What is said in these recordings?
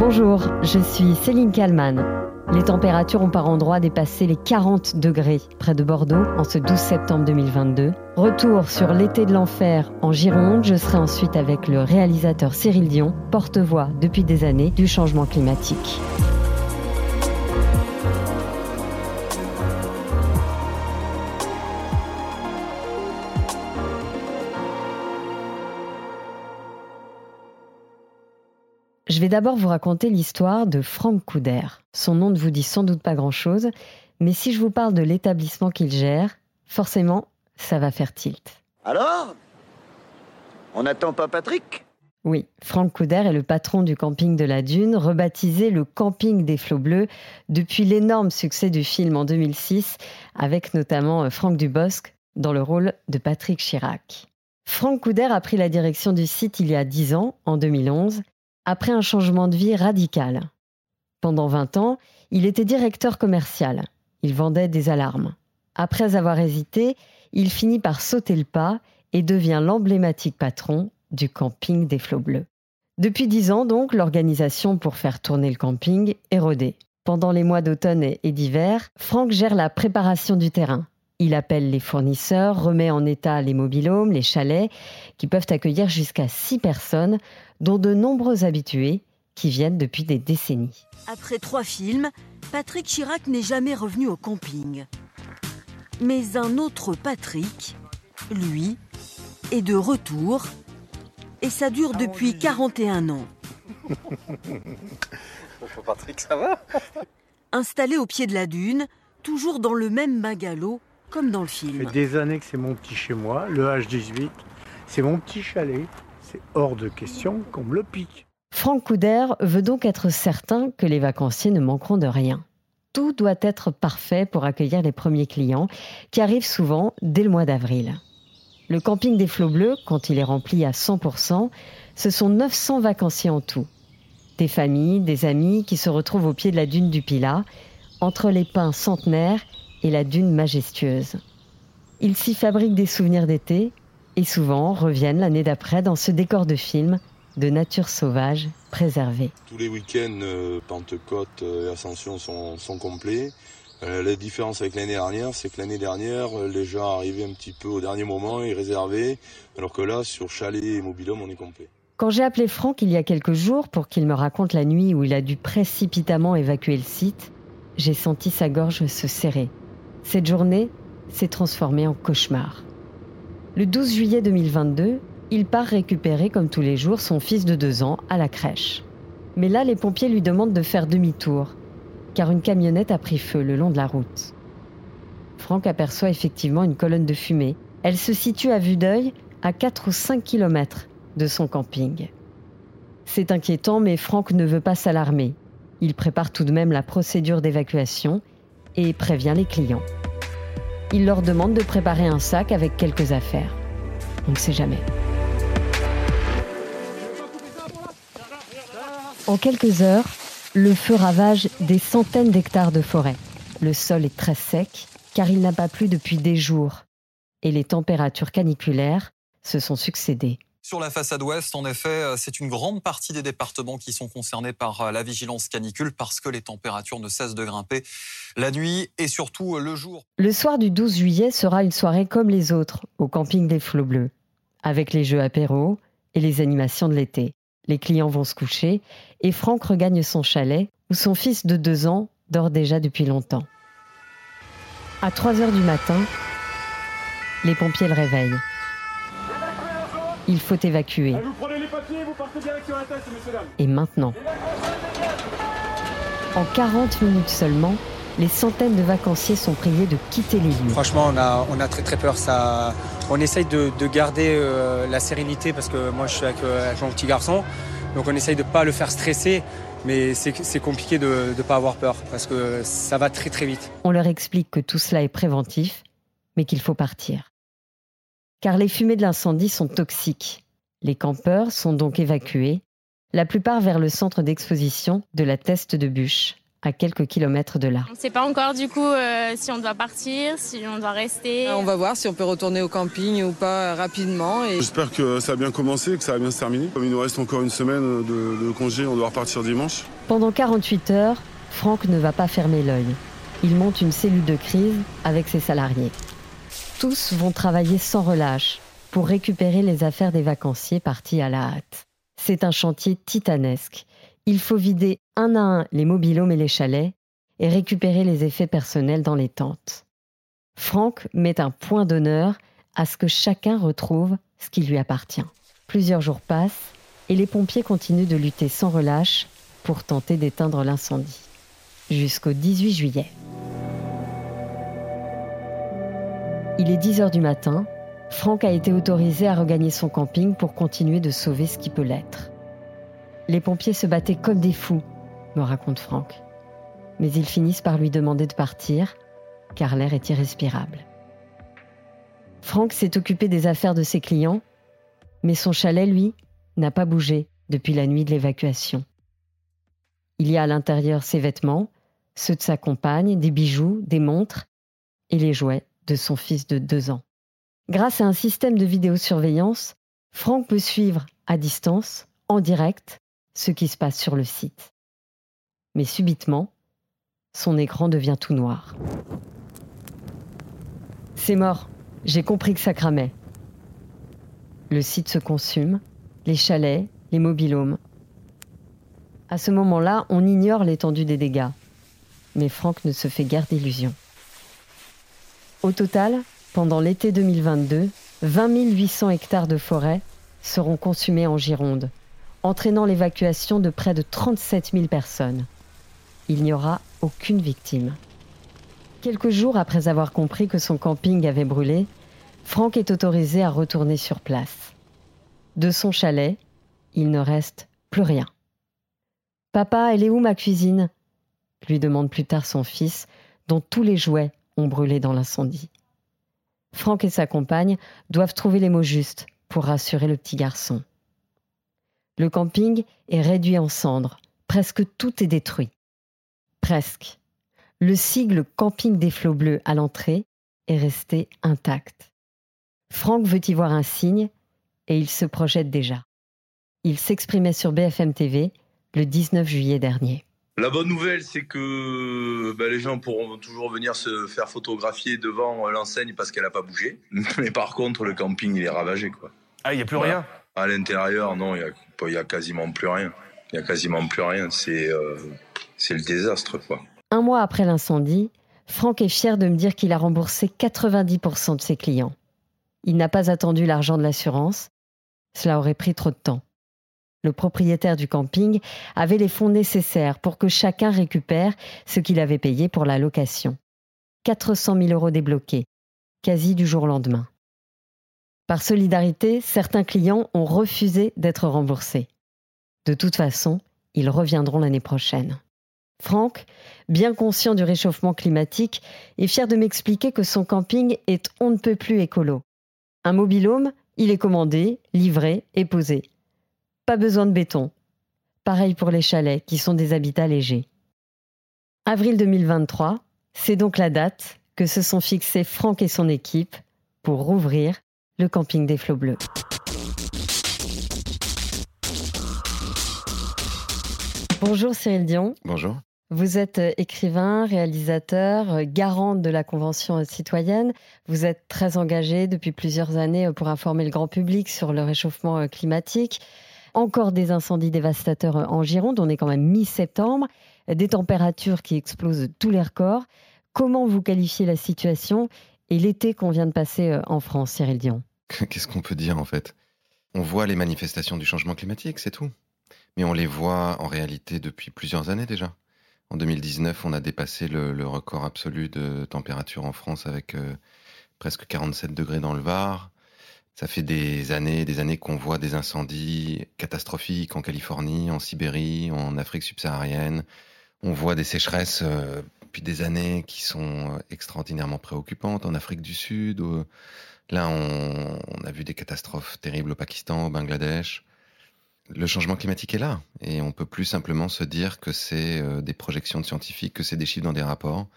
Bonjour, je suis Céline Kallmann. Les températures ont par endroits dépassé les 40 degrés près de Bordeaux en ce 12 septembre 2022. Retour sur l'été de l'enfer en Gironde, je serai ensuite avec le réalisateur Cyril Dion, porte-voix depuis des années du changement climatique. Je vais d'abord vous raconter l'histoire de Franck Couder. Son nom ne vous dit sans doute pas grand-chose, mais si je vous parle de l'établissement qu'il gère, forcément, ça va faire tilt. Alors? On n'attend pas Patrick? Oui, Franck Couder est le patron du camping de la Dune, rebaptisé le camping des flots bleus depuis l'énorme succès du film en 2006, avec notamment euh, Franck Dubosc dans le rôle de Patrick Chirac. Franck Couder a pris la direction du site il y a 10 ans, en 2011, après un changement de vie radical. Pendant 20 ans, il était directeur commercial. Il vendait des alarmes. Après avoir hésité, il finit par sauter le pas et devient l'emblématique patron du camping des Flots Bleus. Depuis dix ans donc, l'organisation pour faire tourner le camping est rodée. Pendant les mois d'automne et d'hiver, Franck gère la préparation du terrain. Il appelle les fournisseurs, remet en état les mobilhomes, les chalets, qui peuvent accueillir jusqu'à six personnes dont de nombreux habitués qui viennent depuis des décennies. Après trois films, Patrick Chirac n'est jamais revenu au camping. Mais un autre Patrick, lui, est de retour et ça dure depuis 41 ans. Patrick, ça va? Installé au pied de la dune, toujours dans le même bungalow comme dans le film. Ça fait des années que c'est mon petit chez moi, le H18. C'est mon petit chalet c'est hors de question qu'on me le pique. Franck Couder veut donc être certain que les vacanciers ne manqueront de rien. Tout doit être parfait pour accueillir les premiers clients, qui arrivent souvent dès le mois d'avril. Le camping des Flots Bleus, quand il est rempli à 100%, ce sont 900 vacanciers en tout. Des familles, des amis qui se retrouvent au pied de la dune du Pilat, entre les pins centenaires et la dune majestueuse. Ils s'y fabriquent des souvenirs d'été, et souvent reviennent l'année d'après dans ce décor de film de nature sauvage préservée. Tous les week-ends, euh, Pentecôte euh, et Ascension sont, complets. Euh, la différence avec l'année dernière, c'est que l'année dernière, les gens arrivaient un petit peu au dernier moment et réservaient, alors que là, sur Chalet et Mobilhome, on est complet. Quand j'ai appelé Franck il y a quelques jours pour qu'il me raconte la nuit où il a dû précipitamment évacuer le site, j'ai senti sa gorge se serrer. Cette journée s'est transformée en cauchemar. Le 12 juillet 2022, il part récupérer, comme tous les jours, son fils de deux ans à la crèche. Mais là, les pompiers lui demandent de faire demi-tour, car une camionnette a pris feu le long de la route. Franck aperçoit effectivement une colonne de fumée. Elle se situe à vue d'œil à 4 ou 5 kilomètres de son camping. C'est inquiétant, mais Franck ne veut pas s'alarmer. Il prépare tout de même la procédure d'évacuation et prévient les clients il leur demande de préparer un sac avec quelques affaires. On ne sait jamais. En quelques heures, le feu ravage des centaines d'hectares de forêt. Le sol est très sec car il n'a pas plu depuis des jours et les températures caniculaires se sont succédées. Sur la façade ouest, en effet, euh, c'est une grande partie des départements qui sont concernés par euh, la vigilance canicule parce que les températures ne cessent de grimper la nuit et surtout euh, le jour. Le soir du 12 juillet sera une soirée comme les autres au camping des Flots Bleus, avec les jeux apéro et les animations de l'été. Les clients vont se coucher et Franck regagne son chalet où son fils de deux ans dort déjà depuis longtemps. À 3 heures du matin, les pompiers le réveillent. Il faut évacuer. Et maintenant. En 40 minutes seulement, les centaines de vacanciers sont priés de quitter les lieux. Franchement, on a, on a très très peur. Ça, on essaye de, garder euh, la sérénité parce que moi je suis euh, avec, mon petit garçon. Donc on essaye de ne pas le faire stresser. Mais c'est compliqué de ne pas avoir peur parce que ça va très très vite. On leur explique que tout cela est préventif, mais qu'il faut partir car les fumées de l'incendie sont toxiques. Les campeurs sont donc évacués, la plupart vers le centre d'exposition de la Teste de Bûche, à quelques kilomètres de là. On ne sait pas encore du coup euh, si on doit partir, si on doit rester. On va voir si on peut retourner au camping ou pas rapidement. Et... J'espère que ça a bien commencé, que ça va bien se terminer. Comme il nous reste encore une semaine de, de congé, on doit repartir dimanche. Pendant 48 heures, Franck ne va pas fermer l'œil. Il monte une cellule de crise avec ses salariés. Tous vont travailler sans relâche pour récupérer les affaires des vacanciers partis à la hâte. C'est un chantier titanesque il faut vider un à un les mobilhomes et les chalets et récupérer les effets personnels dans les tentes. Franck met un point d'honneur à ce que chacun retrouve ce qui lui appartient. Plusieurs jours passent et les pompiers continuent de lutter sans relâche pour tenter d'éteindre l'incendie. Jusqu'au 18 juillet. Il est 10 heures du matin. Franck a été autorisé à regagner son camping pour continuer de sauver ce qui peut l'être. Les pompiers se battaient comme des fous, me raconte Franck. Mais ils finissent par lui demander de partir, car l'air est irrespirable. Franck s'est occupé des affaires de ses clients, mais son chalet, lui, n'a pas bougé depuis la nuit de l'évacuation. Il y a à l'intérieur ses vêtements, ceux de sa compagne, des bijoux, des montres et les jouets de son fils de deux ans. Grâce à un système de vidéosurveillance, Franck peut suivre à distance, en direct, ce qui se passe sur le site. Mais subitement, son écran devient tout noir. C'est mort, j'ai compris que ça cramait. Le site se consume, les chalets, les mobilhomes. À ce moment-là, on ignore l'étendue des dégâts. Mais Franck ne se fait guère d'illusions. Au total, pendant l'été 2022, 20 800 hectares de forêt seront consumés en Gironde, entraînant l'évacuation de près de 37 000 personnes. Il n'y aura aucune victime. Quelques jours après avoir compris que son camping avait brûlé, Franck est autorisé à retourner sur place. De son chalet, il ne reste plus rien. Papa, elle est où ma cuisine? lui demande plus tard son fils, dont tous les jouets ont brûlé dans l'incendie. Franck et sa compagne doivent trouver les mots justes pour rassurer le petit garçon. Le camping est réduit en cendres. Presque tout est détruit. Presque. Le sigle Camping des Flots Bleus à l'entrée est resté intact. Franck veut y voir un signe et il se projette déjà. Il s'exprimait sur BFM TV le 19 juillet dernier. La bonne nouvelle, c'est que bah, les gens pourront toujours venir se faire photographier devant l'enseigne parce qu'elle n'a pas bougé. Mais par contre, le camping, il est ravagé. Quoi. Ah, il n'y a plus rien? À l'intérieur, non, il y a quasiment plus rien. Il y a quasiment plus rien. C'est euh, c'est le désastre, quoi. Un mois après l'incendie, Franck est fier de me dire qu'il a remboursé 90% de ses clients. Il n'a pas attendu l'argent de l'assurance. Cela aurait pris trop de temps. Le propriétaire du camping avait les fonds nécessaires pour que chacun récupère ce qu'il avait payé pour la location. 400 000 euros débloqués, quasi du jour au lendemain. Par solidarité, certains clients ont refusé d'être remboursés. De toute façon, ils reviendront l'année prochaine. Franck, bien conscient du réchauffement climatique, est fier de m'expliquer que son camping est on ne peut plus écolo. Un mobilhome, il est commandé, livré et posé. Pas besoin de béton. Pareil pour les chalets, qui sont des habitats légers. Avril 2023, c'est donc la date que se sont fixés Franck et son équipe pour rouvrir le camping des flots bleus. Bonjour Cyril Dion. Bonjour. Vous êtes euh, écrivain, réalisateur, euh, garant de la Convention citoyenne. Vous êtes très engagé depuis plusieurs années euh, pour informer le grand public sur le réchauffement climatique. Encore des incendies dévastateurs en Gironde, on est quand même mi-septembre, des températures qui explosent tous les records. Comment vous qualifiez la situation et l'été qu'on vient de passer en France, Cyril Dion? Qu'est-ce qu'on peut dire en fait? On voit les manifestations du changement climatique, c'est tout. Mais on les voit en réalité depuis plusieurs années déjà. En 2019, on a dépassé le, record absolu de température en France avec euh, presque 47 degrés dans le Var. Ça fait des années, des années qu'on voit des incendies catastrophiques en Californie, en Sibérie, en Afrique subsaharienne. On voit des sécheresses euh, depuis des années qui sont euh, extraordinairement préoccupantes en Afrique du Sud. Là, on, a vu des catastrophes terribles au Pakistan, au Bangladesh. le changement climatique est là et on peut plus simplement se dire que c'est euh, des projections de scientifiques, que c'est des chiffres dans des rapports.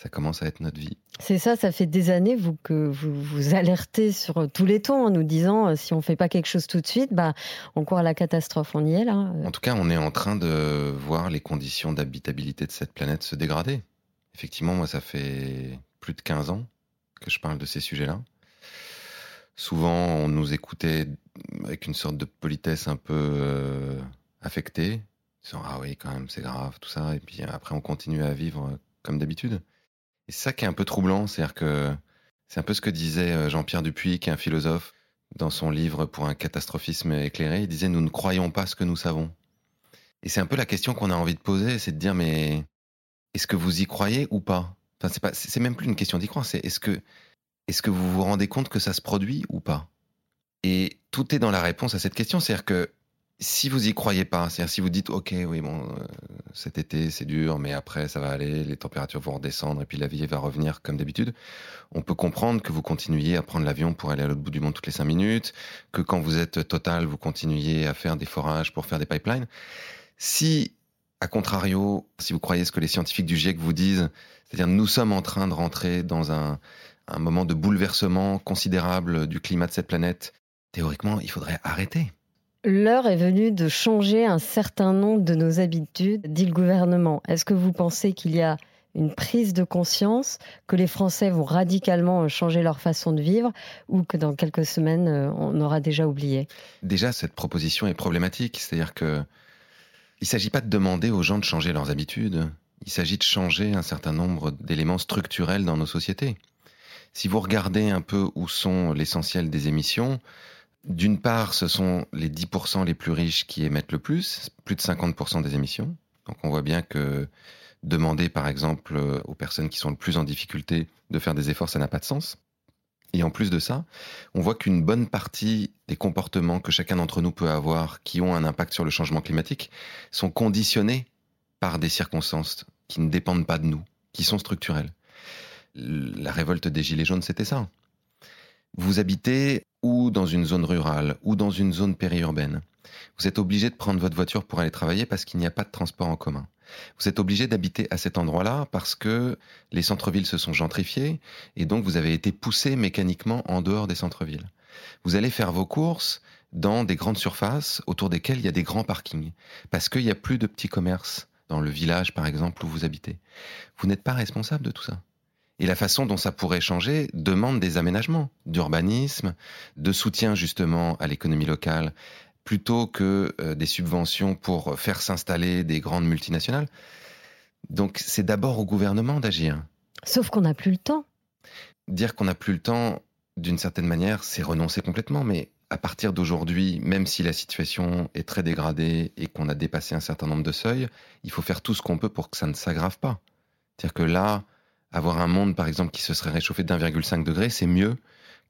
Ça commence à être notre vie. C'est ça, ça fait des années vous, que vous vous alertez sur tous les tons en nous disant euh, si on ne fait pas quelque chose tout de suite, bah, on court à la catastrophe. On y est là. En tout cas, on est en train de voir les conditions d'habitabilité de cette planète se dégrader. Effectivement, moi, ça fait plus de 15 ans que je parle de ces sujets-là. Souvent, on nous écoutait avec une sorte de politesse un peu euh, affectée, disant ah oui, quand même, c'est grave, tout ça. Et puis après, on continue à vivre comme d'habitude. Et ça qui est un peu troublant, c'est-à-dire que c'est un peu ce que disait euh, Jean-Pierre Dupuis, qui est un philosophe, dans son livre pour un catastrophisme éclairé. Il disait nous ne croyons pas ce que nous savons. Et c'est un peu la question qu'on a envie de poser, c'est de dire mais est-ce que vous y croyez ou pas? Enfin, c'est pas, c'est même plus une question d'y croire, c'est est-ce que est-ce que vous vous rendez compte que ça se produit ou pas? Et tout est dans la réponse à cette question. C'est-à-dire que si vous y croyez pas, c'est-à-dire si vous dites ok, oui, bon, euh, cet été c'est dur, mais après ça va aller, les températures vont redescendre et puis la vie va revenir comme d'habitude, on peut comprendre que vous continuiez à prendre l'avion pour aller à l'autre bout du monde toutes les cinq minutes, que quand vous êtes total, vous continuiez à faire des forages pour faire des pipelines. Si, à contrario, si vous croyez ce que les scientifiques du GIEC vous disent, c'est-à-dire nous sommes en train de rentrer dans un, un moment de bouleversement considérable du climat de cette planète, théoriquement, il faudrait arrêter. L'heure est venue de changer un certain nombre de nos habitudes, dit le gouvernement. Est-ce que vous pensez qu'il y a une prise de conscience, que les Français vont radicalement changer leur façon de vivre ou que dans quelques semaines, euh, on aura déjà oublié? Déjà, cette proposition est problématique. C'est-à-dire que il ne s'agit pas de demander aux gens de changer leurs habitudes. Il s'agit de changer un certain nombre d'éléments structurels dans nos sociétés. Si vous regardez un peu où sont l'essentiel des émissions, d'une part, ce sont les 10% les plus riches qui émettent le plus, plus de 50% des émissions. Donc on voit bien que demander par exemple aux personnes qui sont le plus en difficulté de faire des efforts, ça n'a pas de sens. Et en plus de ça, on voit qu'une bonne partie des comportements que chacun d'entre nous peut avoir qui ont un impact sur le changement climatique sont conditionnés par des circonstances qui ne dépendent pas de nous, qui sont structurelles la révolte des Gilets jaunes, c'était ça. Vous habitez ou dans une zone rurale ou dans une zone périurbaine. Vous êtes obligé de prendre votre voiture pour aller travailler parce qu'il n'y a pas de transport en commun. Vous êtes obligé d'habiter à cet endroit-là parce que les centres-villes se sont gentrifiés et donc vous avez été poussé mécaniquement en dehors des centres-villes. Vous allez faire vos courses dans des grandes surfaces autour desquelles il y a des grands parkings parce qu'il n'y a plus de petits commerces dans le village par exemple où vous habitez. Vous n'êtes pas responsable de tout ça. Et la façon dont ça pourrait changer demande des aménagements, d'urbanisme, de soutien justement à l'économie locale, plutôt que euh, des subventions pour faire s'installer des grandes multinationales. Donc c'est d'abord au gouvernement d'agir. Sauf qu'on n'a plus le temps. Dire qu'on n'a plus le temps, d'une certaine manière, c'est renoncer complètement, mais à partir d'aujourd'hui, même si la situation est très dégradée et qu'on a dépassé un certain nombre de seuils, il faut faire tout ce qu'on peut pour que ça ne s'aggrave pas. C'est-à-dire que là, avoir un monde, par exemple, qui se serait réchauffé d'1,5 degré, c'est mieux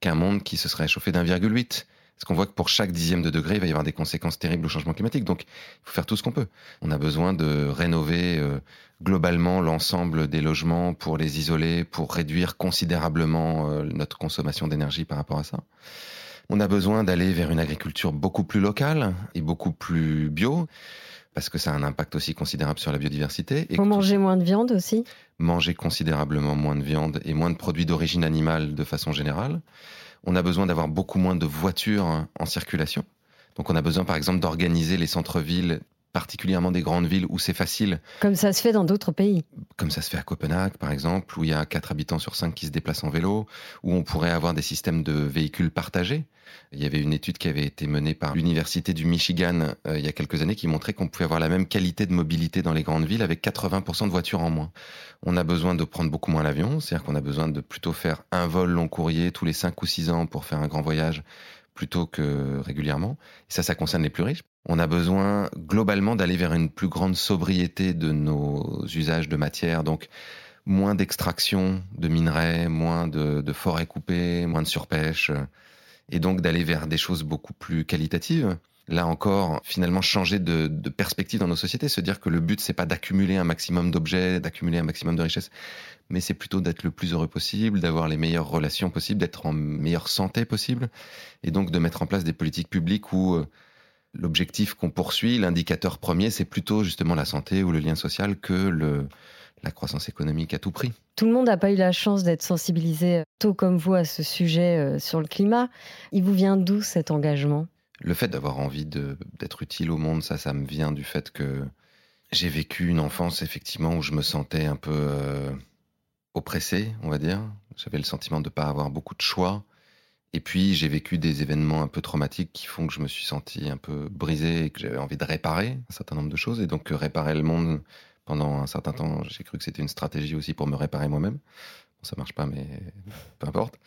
qu'un monde qui se serait réchauffé d'1,8. Parce qu'on voit que pour chaque dixième de degré, il va y avoir des conséquences terribles au changement climatique. Donc, il faut faire tout ce qu'on peut. On a besoin de rénover euh, globalement l'ensemble des logements pour les isoler, pour réduire considérablement euh, notre consommation d'énergie par rapport à ça. On a besoin d'aller vers une agriculture beaucoup plus locale et beaucoup plus bio parce que ça a un impact aussi considérable sur la biodiversité. Il faut manger moins de viande aussi Manger considérablement moins de viande et moins de produits d'origine animale de façon générale. On a besoin d'avoir beaucoup moins de voitures en circulation. Donc on a besoin par exemple d'organiser les centres-villes particulièrement des grandes villes où c'est facile. Comme ça se fait dans d'autres pays. Comme ça se fait à Copenhague, par exemple, où il y a 4 habitants sur 5 qui se déplacent en vélo, où on pourrait avoir des systèmes de véhicules partagés. Il y avait une étude qui avait été menée par l'Université du Michigan euh, il y a quelques années qui montrait qu'on pouvait avoir la même qualité de mobilité dans les grandes villes avec 80% de voitures en moins. On a besoin de prendre beaucoup moins l'avion, c'est-à-dire qu'on a besoin de plutôt faire un vol long courrier tous les 5 ou 6 ans pour faire un grand voyage plutôt que régulièrement. Et ça, ça concerne les plus riches. On a besoin globalement d'aller vers une plus grande sobriété de nos usages de matière, donc moins d'extraction de minerais, moins de, forêts coupées, moins de surpêche, et donc d'aller vers des choses beaucoup plus qualitatives. Là encore, finalement changer de, de, perspective dans nos sociétés, se dire que le but c'est pas d'accumuler un maximum d'objets, d'accumuler un maximum de richesses, mais c'est plutôt d'être le plus heureux possible, d'avoir les meilleures relations possibles, d'être en meilleure santé possible, et donc de mettre en place des politiques publiques où euh, l'objectif qu'on poursuit, l'indicateur premier, c'est plutôt justement la santé ou le lien social que le, la croissance économique à tout prix. Tout le monde n'a pas eu la chance d'être sensibilisé tôt comme vous à ce sujet euh, sur le climat. Il vous vient d'où cet engagement? Le fait d'avoir envie d'être utile au monde, ça, ça me vient du fait que j'ai vécu une enfance effectivement où je me sentais un peu euh, oppressé, on va dire. J'avais le sentiment de ne pas avoir beaucoup de choix. Et puis j'ai vécu des événements un peu traumatiques qui font que je me suis senti un peu brisé et que j'avais envie de réparer un certain nombre de choses. Et donc réparer le monde, pendant un certain temps, j'ai cru que c'était une stratégie aussi pour me réparer moi-même. Bon, ça marche pas, mais peu importe.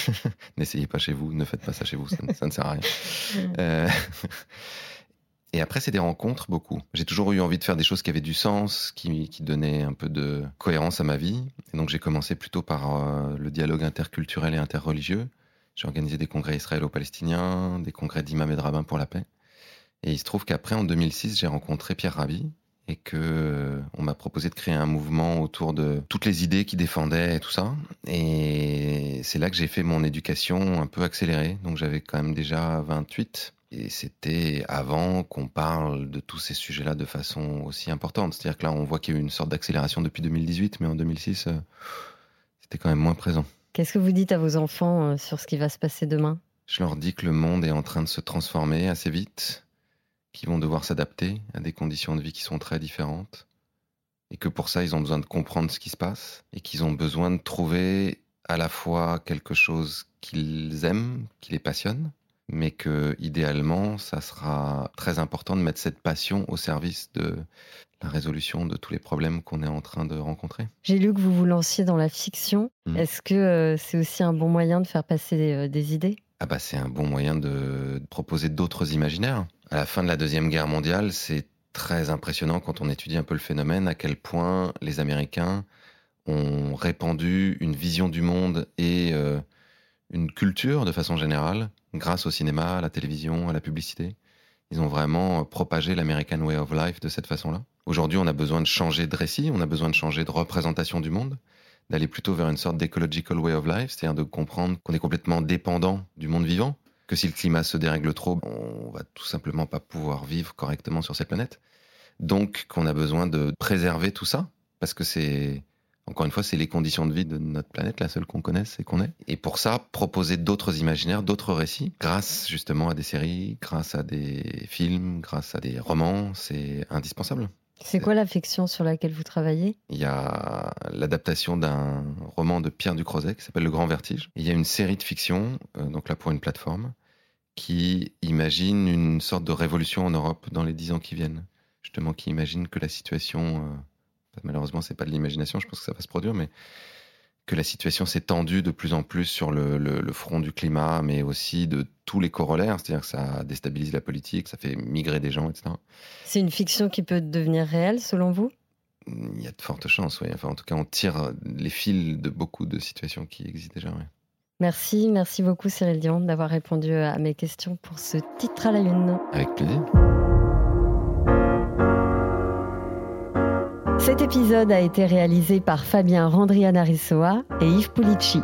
N'essayez pas chez vous, ne faites pas ça chez vous, ça, ne sert à rien. Euh, et après, c'est des rencontres, beaucoup. J'ai toujours eu envie de faire des choses qui avaient du sens, qui, qui donnaient un peu de cohérence à ma vie. Et donc, j'ai commencé plutôt par euh, le dialogue interculturel et interreligieux. J'ai organisé des congrès israélo-palestiniens, des congrès d'imams et de rabbins pour la paix. Et il se trouve qu'après, en 2006, j'ai rencontré Pierre Rabhi, et que euh, on m'a proposé de créer un mouvement autour de toutes les idées qui défendaient et tout ça. Et c'est là que j'ai fait mon éducation un peu accélérée. Donc j'avais quand même déjà 28. Et c'était avant qu'on parle de tous ces sujets-là de façon aussi importante. C'est-à-dire que là, on voit qu'il y a eu une sorte d'accélération depuis 2018, mais en 2006, euh, c'était quand même moins présent. Qu'est-ce que vous dites à vos enfants euh, sur ce qui va se passer demain? Je leur dis que le monde est en train de se transformer assez vite, qui vont devoir s'adapter à des conditions de vie qui sont très différentes, et que pour ça, ils ont besoin de comprendre ce qui se passe, et qu'ils ont besoin de trouver à la fois quelque chose qu'ils aiment, qui les passionne, mais que idéalement, ça sera très important de mettre cette passion au service de la résolution de tous les problèmes qu'on est en train de rencontrer. J'ai lu que vous vous lanciez dans la fiction. Mmh. Est-ce que euh, c'est aussi un bon moyen de faire passer euh, des idées? Ah bah c'est un bon moyen de proposer d'autres imaginaires. À la fin de la Deuxième Guerre mondiale, c'est très impressionnant quand on étudie un peu le phénomène, à quel point les Américains ont répandu une vision du monde et euh, une culture de façon générale, grâce au cinéma, à la télévision, à la publicité. Ils ont vraiment propagé l'American Way of Life de cette façon-là. Aujourd'hui, on a besoin de changer de récit, on a besoin de changer de représentation du monde d'aller plutôt vers une sorte d'ecological way of life, c'est-à-dire de comprendre qu'on est complètement dépendant du monde vivant, que si le climat se dérègle trop, on va tout simplement pas pouvoir vivre correctement sur cette planète. Donc qu'on a besoin de préserver tout ça, parce que c'est, encore une fois, c'est les conditions de vie de notre planète, la seule qu'on connaisse et qu'on est. Et pour ça, proposer d'autres imaginaires, d'autres récits, grâce justement à des séries, grâce à des films, grâce à des romans, c'est indispensable. C'est quoi la fiction sur laquelle vous travaillez? Il y a l'adaptation d'un roman de Pierre Ducrozet qui s'appelle Le Grand Vertige. il y a une série de fiction, euh, donc là pour une plateforme, qui imagine une sorte de révolution en Europe dans les dix ans qui viennent. Justement, qui imagine que la situation, euh, malheureusement, c'est pas de l'imagination, je pense que ça va se produire, mais que la situation s'est tendue de plus en plus sur le, front du climat, mais aussi de tous les corollaires, c'est-à-dire que ça déstabilise la politique, ça fait migrer des gens, etc. C'est une fiction qui peut devenir réelle, selon vous? Il y a de fortes chances, oui. Enfin, en tout cas, on tire les fils de beaucoup de situations qui existent déjà. Oui. Merci, merci beaucoup Cyril Dion d'avoir répondu à mes questions pour ce titre à la une. Avec plaisir. Cet épisode a été réalisé par Fabien Randrianarissoa et Yves Pulici.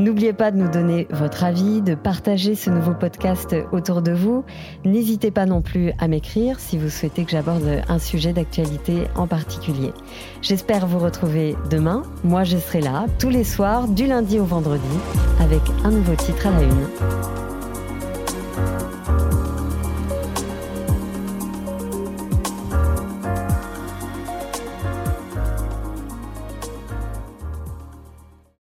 N'oubliez pas de nous donner votre avis, de partager ce nouveau podcast autour de vous. N'hésitez pas non plus à m'écrire si vous souhaitez que j'aborde un sujet d'actualité en particulier. J'espère vous retrouver demain. Moi, je serai là tous les soirs, du lundi au vendredi, avec un nouveau titre à la une.